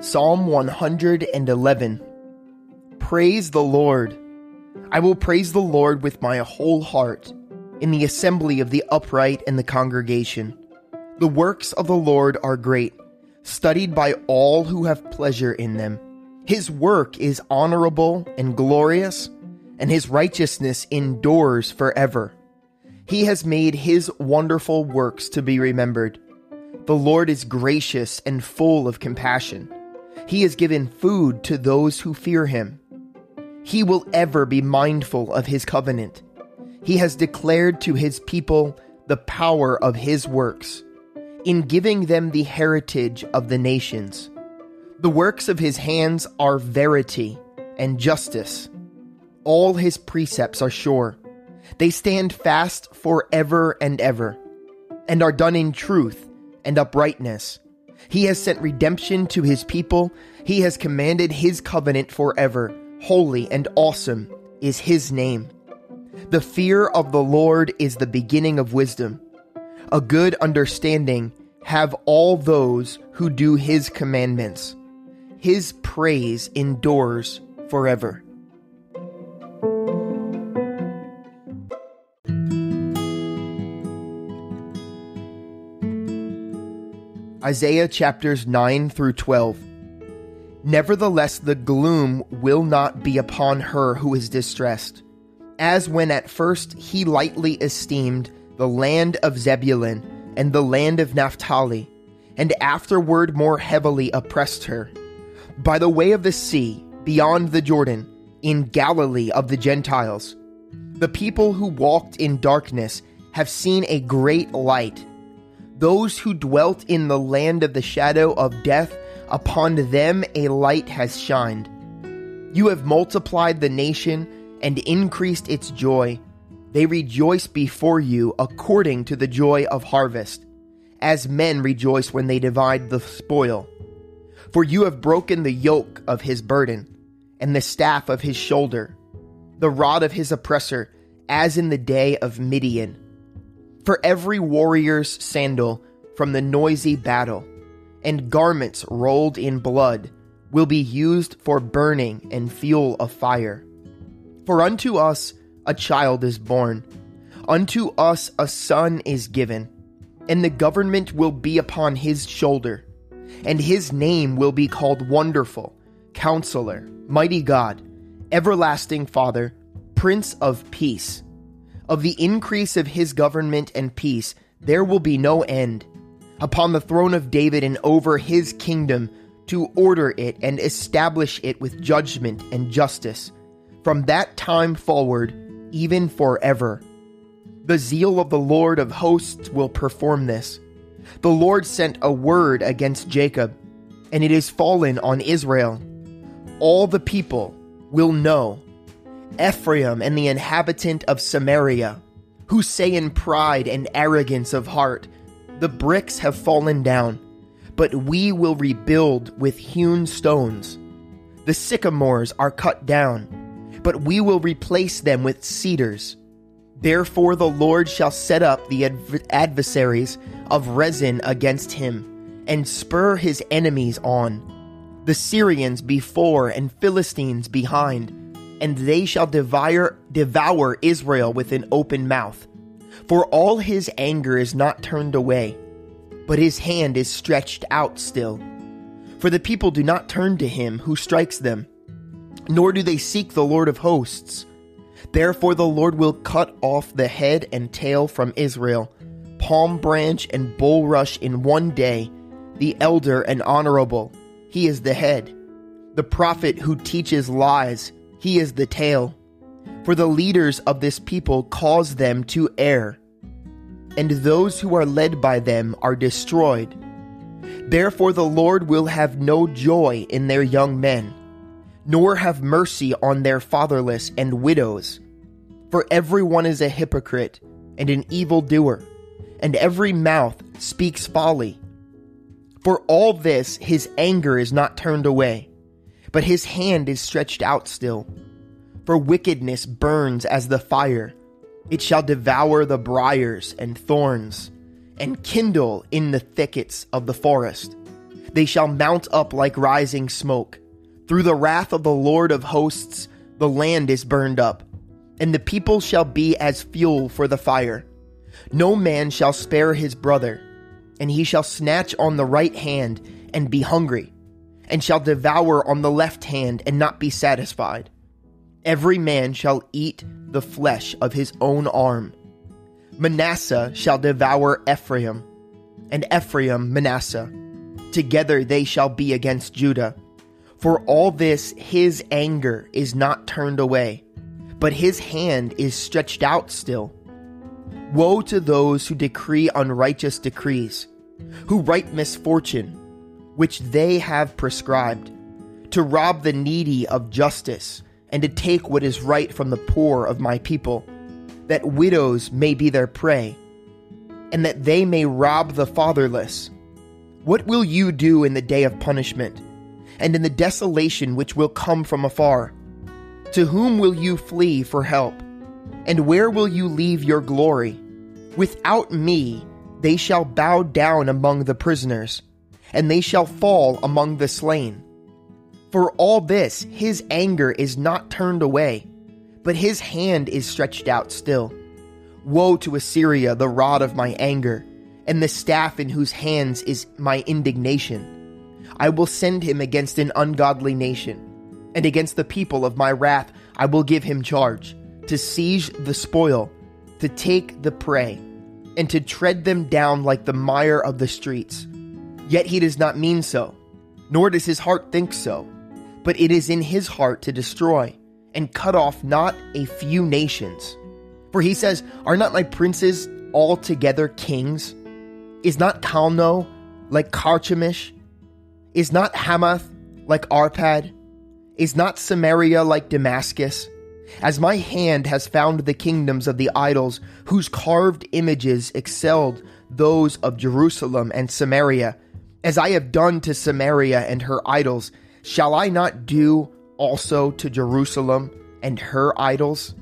Psalm 111 Praise the Lord. I will praise the Lord with my whole heart in the assembly of the upright and the congregation. The works of the Lord are great, studied by all who have pleasure in them. His work is honorable and glorious, and his righteousness endures forever. He has made his wonderful works to be remembered. The Lord is gracious and full of compassion. He has given food to those who fear him. He will ever be mindful of his covenant. He has declared to his people the power of his works, in giving them the heritage of the nations. The works of his hands are verity and justice. All his precepts are sure. They stand fast forever and ever, and are done in truth and uprightness. He has sent redemption to his people. He has commanded his covenant forever. Holy and awesome is his name. The fear of the Lord is the beginning of wisdom. A good understanding have all those who do his commandments. His praise endures forever. Isaiah chapters 9 through 12. Nevertheless, the gloom will not be upon her who is distressed, as when at first he lightly esteemed the land of Zebulun and the land of Naphtali, and afterward more heavily oppressed her. By the way of the sea, beyond the Jordan, in Galilee of the Gentiles, the people who walked in darkness have seen a great light. Those who dwelt in the land of the shadow of death, upon them a light has shined. You have multiplied the nation and increased its joy. They rejoice before you according to the joy of harvest, as men rejoice when they divide the spoil. For you have broken the yoke of his burden, and the staff of his shoulder, the rod of his oppressor, as in the day of Midian. For every warrior's sandal from the noisy battle, and garments rolled in blood, will be used for burning and fuel of fire. For unto us a child is born, unto us a son is given, and the government will be upon his shoulder, and his name will be called Wonderful, Counselor, Mighty God, Everlasting Father, Prince of Peace. Of the increase of his government and peace there will be no end. Upon the throne of David and over his kingdom, to order it and establish it with judgment and justice, from that time forward even forever. The zeal of the Lord of hosts will perform this. The Lord sent a word against Jacob, and it is fallen on Israel. All the people will know Ephraim and the inhabitant of Samaria, who say in pride and arrogance of heart, The bricks have fallen down, but we will rebuild with hewn stones. The sycamores are cut down but we will replace them with cedars. Therefore, the Lord shall set up the adv- adversaries of Rezin against him, and spur his enemies on. The Syrians before and Philistines behind, and they shall devour, devour Israel with an open mouth. For all his anger is not turned away, but his hand is stretched out still. For the people do not turn to him who strikes them nor do they seek the Lord of hosts. Therefore, the Lord will cut off the head and tail from Israel, palm branch and bulrush in one day, the elder and honorable. He is the head. The prophet who teaches lies, he is the tail. For the leaders of this people cause them to err, and those who are led by them are destroyed. Therefore, the Lord will have no joy in their young men nor have mercy on their fatherless and widows. For everyone is a hypocrite and an evildoer, and every mouth speaks folly. For all this his anger is not turned away, but his hand is stretched out still. For wickedness burns as the fire, It shall devour the briers and thorns, and kindle in the thickets of the forest. They shall mount up like rising smoke. Through the wrath of the Lord of hosts, the land is burned up, and the people shall be as fuel for the fire. No man shall spare his brother, and he shall snatch on the right hand and be hungry, and shall devour on the left hand and not be satisfied. Every man shall eat the flesh of his own arm. Manasseh shall devour Ephraim, and Ephraim Manasseh. Together they shall be against Judah. For all this his anger is not turned away, but his hand is stretched out still. Woe to those who decree unrighteous decrees, who write misfortune, which they have prescribed, to rob the needy of justice and to take what is right from the poor of my people, that widows may be their prey, and that they may rob the fatherless. What will you do in the day of punishment, and in the desolation which will come from afar? To whom will you flee for help? And where will you leave your glory? Without me, they shall bow down among the prisoners, and they shall fall among the slain. For all this, his anger is not turned away, but his hand is stretched out still. Woe to Assyria, the rod of my anger, and the staff in whose hands is my indignation. I will send him against an ungodly nation, and against the people of my wrath I will give him charge, to seize the spoil, to take the prey, and to tread them down like the mire of the streets. Yet he does not mean so, nor does his heart think so but it is in his heart to destroy and cut off not a few nations. For he says, Are not my princes altogether kings? Is not Calno like Carchemish? Is not Hamath like Arpad? Is not Samaria like Damascus? As my hand has found the kingdoms of the idols, whose carved images excelled those of Jerusalem and Samaria, as I have done to Samaria and her idols, Shall I not do also to Jerusalem and her idols?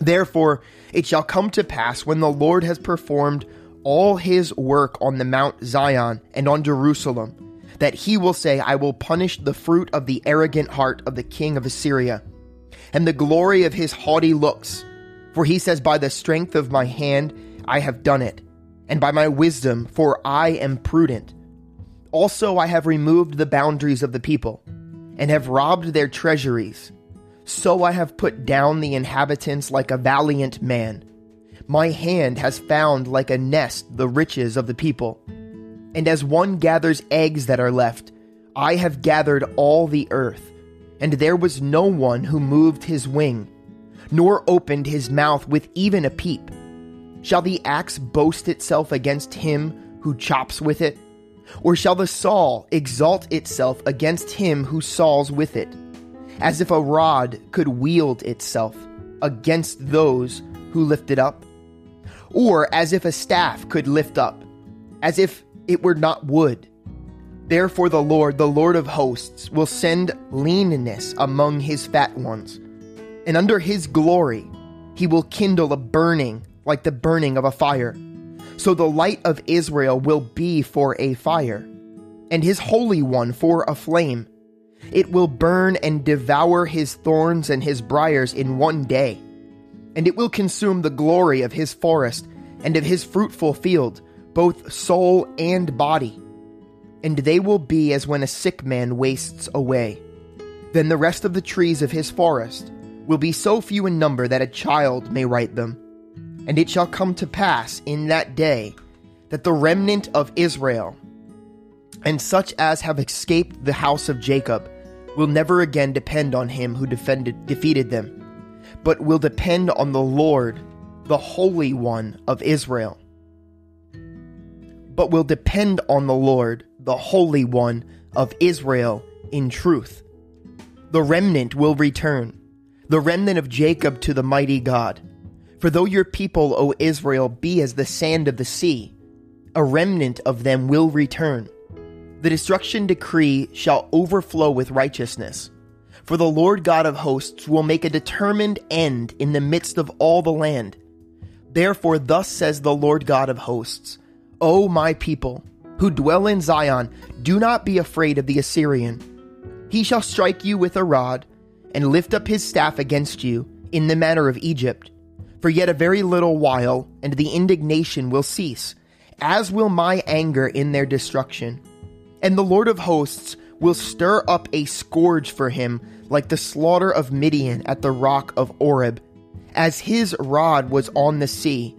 Therefore, it shall come to pass when the Lord has performed all his work on the Mount Zion and on Jerusalem, that he will say, I will punish the fruit of the arrogant heart of the king of Assyria, and the glory of his haughty looks. For he says, By the strength of my hand I have done it, and by my wisdom, for I am prudent. Also, I have removed the boundaries of the people, and have robbed their treasuries. So I have put down the inhabitants like a valiant man. My hand has found like a nest the riches of the people. And as one gathers eggs that are left, I have gathered all the earth, and there was no one who moved his wing, nor opened his mouth with even a peep. Shall the axe boast itself against him who chops with it? Or shall the saw exalt itself against him who saws with it, as if a rod could wield itself against those who lift it up? Or as if a staff could lift up, as if it were not wood? Therefore, the Lord, the Lord of hosts, will send leanness among his fat ones, and under his glory he will kindle a burning like the burning of a fire so the light of Israel will be for a fire, and his Holy One for a flame. It will burn and devour his thorns and his briers in one day, and it will consume the glory of his forest and of his fruitful field, both soul and body. And they will be as when a sick man wastes away. Then the rest of the trees of his forest will be so few in number that a child may write them and it shall come to pass in that day that the remnant of Israel and such as have escaped the house of Jacob will never again depend on him who defended defeated them, but will depend on the Lord, the Holy One of Israel. But will depend on the Lord, the Holy One of Israel, in truth. The remnant will return, the remnant of Jacob to the mighty God. For though your people, O Israel, be as the sand of the sea, a remnant of them will return. The destruction decree shall overflow with righteousness. For the Lord God of hosts will make a determined end in the midst of all the land. Therefore, thus says the Lord God of hosts O my people, who dwell in Zion, do not be afraid of the Assyrian. He shall strike you with a rod, and lift up his staff against you, in the manner of Egypt. For yet a very little while, and the indignation will cease, as will my anger in their destruction. And the Lord of hosts will stir up a scourge for him like the slaughter of Midian at the rock of Oreb. As his rod was on the sea,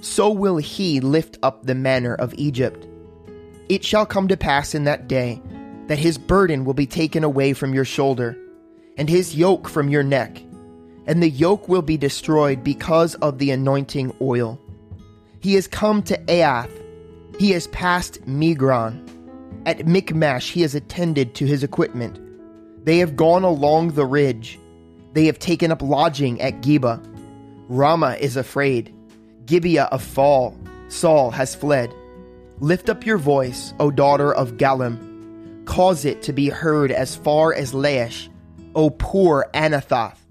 so will he lift up the manner of Egypt. It shall come to pass in that day that his burden will be taken away from your shoulder, and his yoke from your neck, and the yoke will be destroyed because of the anointing oil. He has come to Aiath, he has passed Migron. At Michmash he has attended to his equipment. They have gone along the ridge. They have taken up lodging at Geba. Ramah is afraid. Gibeah of fall. Saul has fled. Lift up your voice, O daughter of Galim. Cause it to be heard as far as Laish, O poor Anathoth.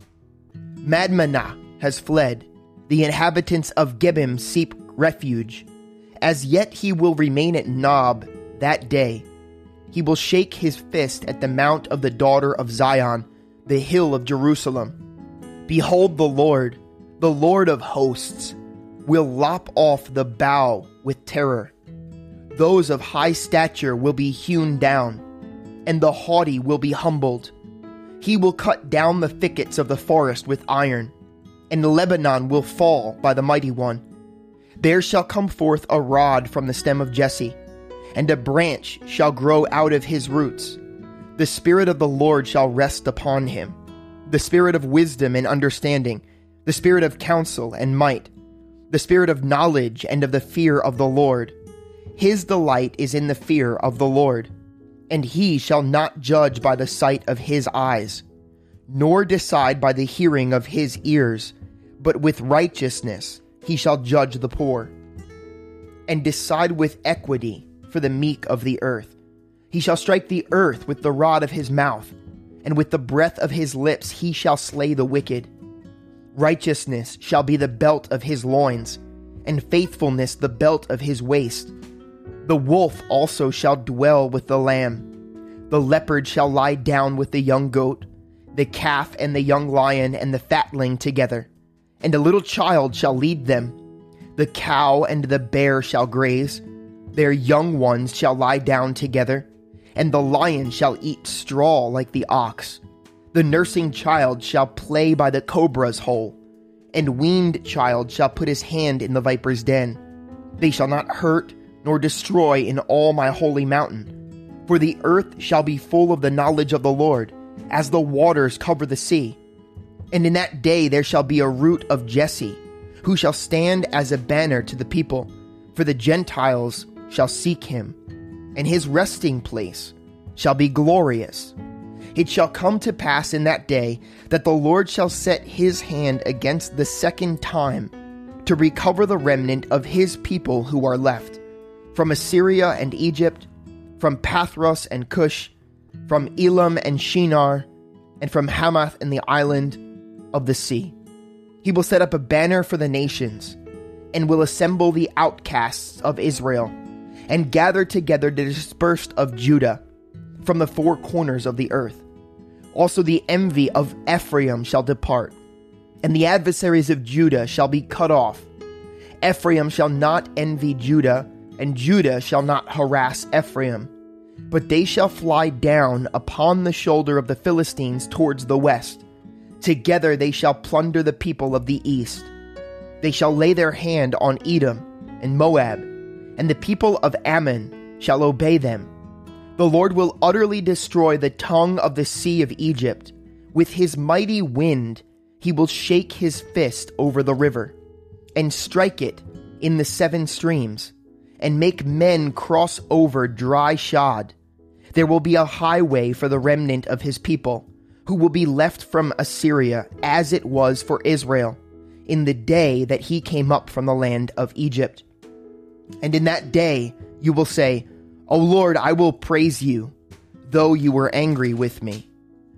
Madmenah has fled. The inhabitants of Gebim seek refuge. As yet he will remain at Nob that day he will shake his fist at the mount of the daughter of Zion, the hill of Jerusalem. Behold, the Lord, the Lord of hosts, will lop off the bough with terror. Those of high stature will be hewn down, and the haughty will be humbled. He will cut down the thickets of the forest with iron, and Lebanon will fall by the mighty one. There shall come forth a rod from the stem of Jesse and a branch shall grow out of his roots. The Spirit of the Lord shall rest upon him the Spirit of wisdom and understanding, the Spirit of counsel and might, the Spirit of knowledge and of the fear of the Lord. His delight is in the fear of the Lord, and he shall not judge by the sight of his eyes, nor decide by the hearing of his ears, but with righteousness he shall judge the poor, and decide with equity for the meek of the earth. He shall strike the earth with the rod of his mouth, and with the breath of his lips he shall slay the wicked. Righteousness shall be the belt of his loins, and faithfulness the belt of his waist. The wolf also shall dwell with the lamb. The leopard shall lie down with the young goat, the calf and the young lion and the fatling together, and a little child shall lead them. The cow and the bear shall graze their young ones shall lie down together, and the lion shall eat straw like the ox. The nursing child shall play by the cobra's hole, and weaned child shall put his hand in the viper's den. They shall not hurt nor destroy in all my holy mountain. For the earth shall be full of the knowledge of the Lord, as the waters cover the sea. And in that day there shall be a root of Jesse, who shall stand as a banner to the people. For the Gentiles shall seek him, and his resting place shall be glorious. It shall come to pass in that day that the Lord shall set his hand against the second time to recover the remnant of his people who are left from Assyria and Egypt, from Pathros and Cush, from Elam and Shinar, and from Hamath and the island of the sea. He will set up a banner for the nations and will assemble the outcasts of Israel and gather together the dispersed of Judah from the four corners of the earth. Also, the envy of Ephraim shall depart, and the adversaries of Judah shall be cut off. Ephraim shall not envy Judah, and Judah shall not harass Ephraim. But they shall fly down upon the shoulder of the Philistines towards the west. Together they shall plunder the people of the east. They shall lay their hand on Edom and Moab and the people of Ammon shall obey them. The Lord will utterly destroy the tongue of the sea of Egypt. With his mighty wind, he will shake his fist over the river, and strike it in the seven streams, and make men cross over dry shod. There will be a highway for the remnant of his people, who will be left from Assyria, as it was for Israel, in the day that he came up from the land of Egypt. And in that day you will say, O Lord, I will praise you, though you were angry with me.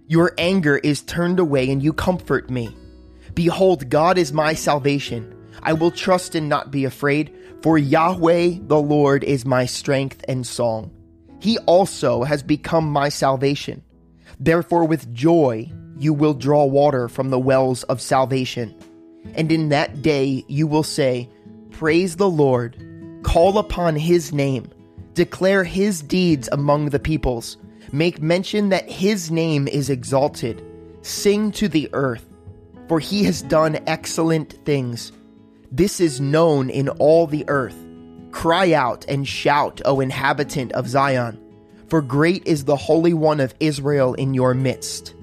Your anger is turned away, and you comfort me. Behold, God is my salvation. I will trust and not be afraid, for Yahweh the Lord is my strength and song. He also has become my salvation. Therefore, with joy, you will draw water from the wells of salvation. And in that day you will say, Praise the Lord, call upon his name, declare his deeds among the peoples, make mention that his name is exalted, sing to the earth, for he has done excellent things. This is known in all the earth. Cry out and shout, O inhabitant of Zion, for great is the Holy One of Israel in your midst.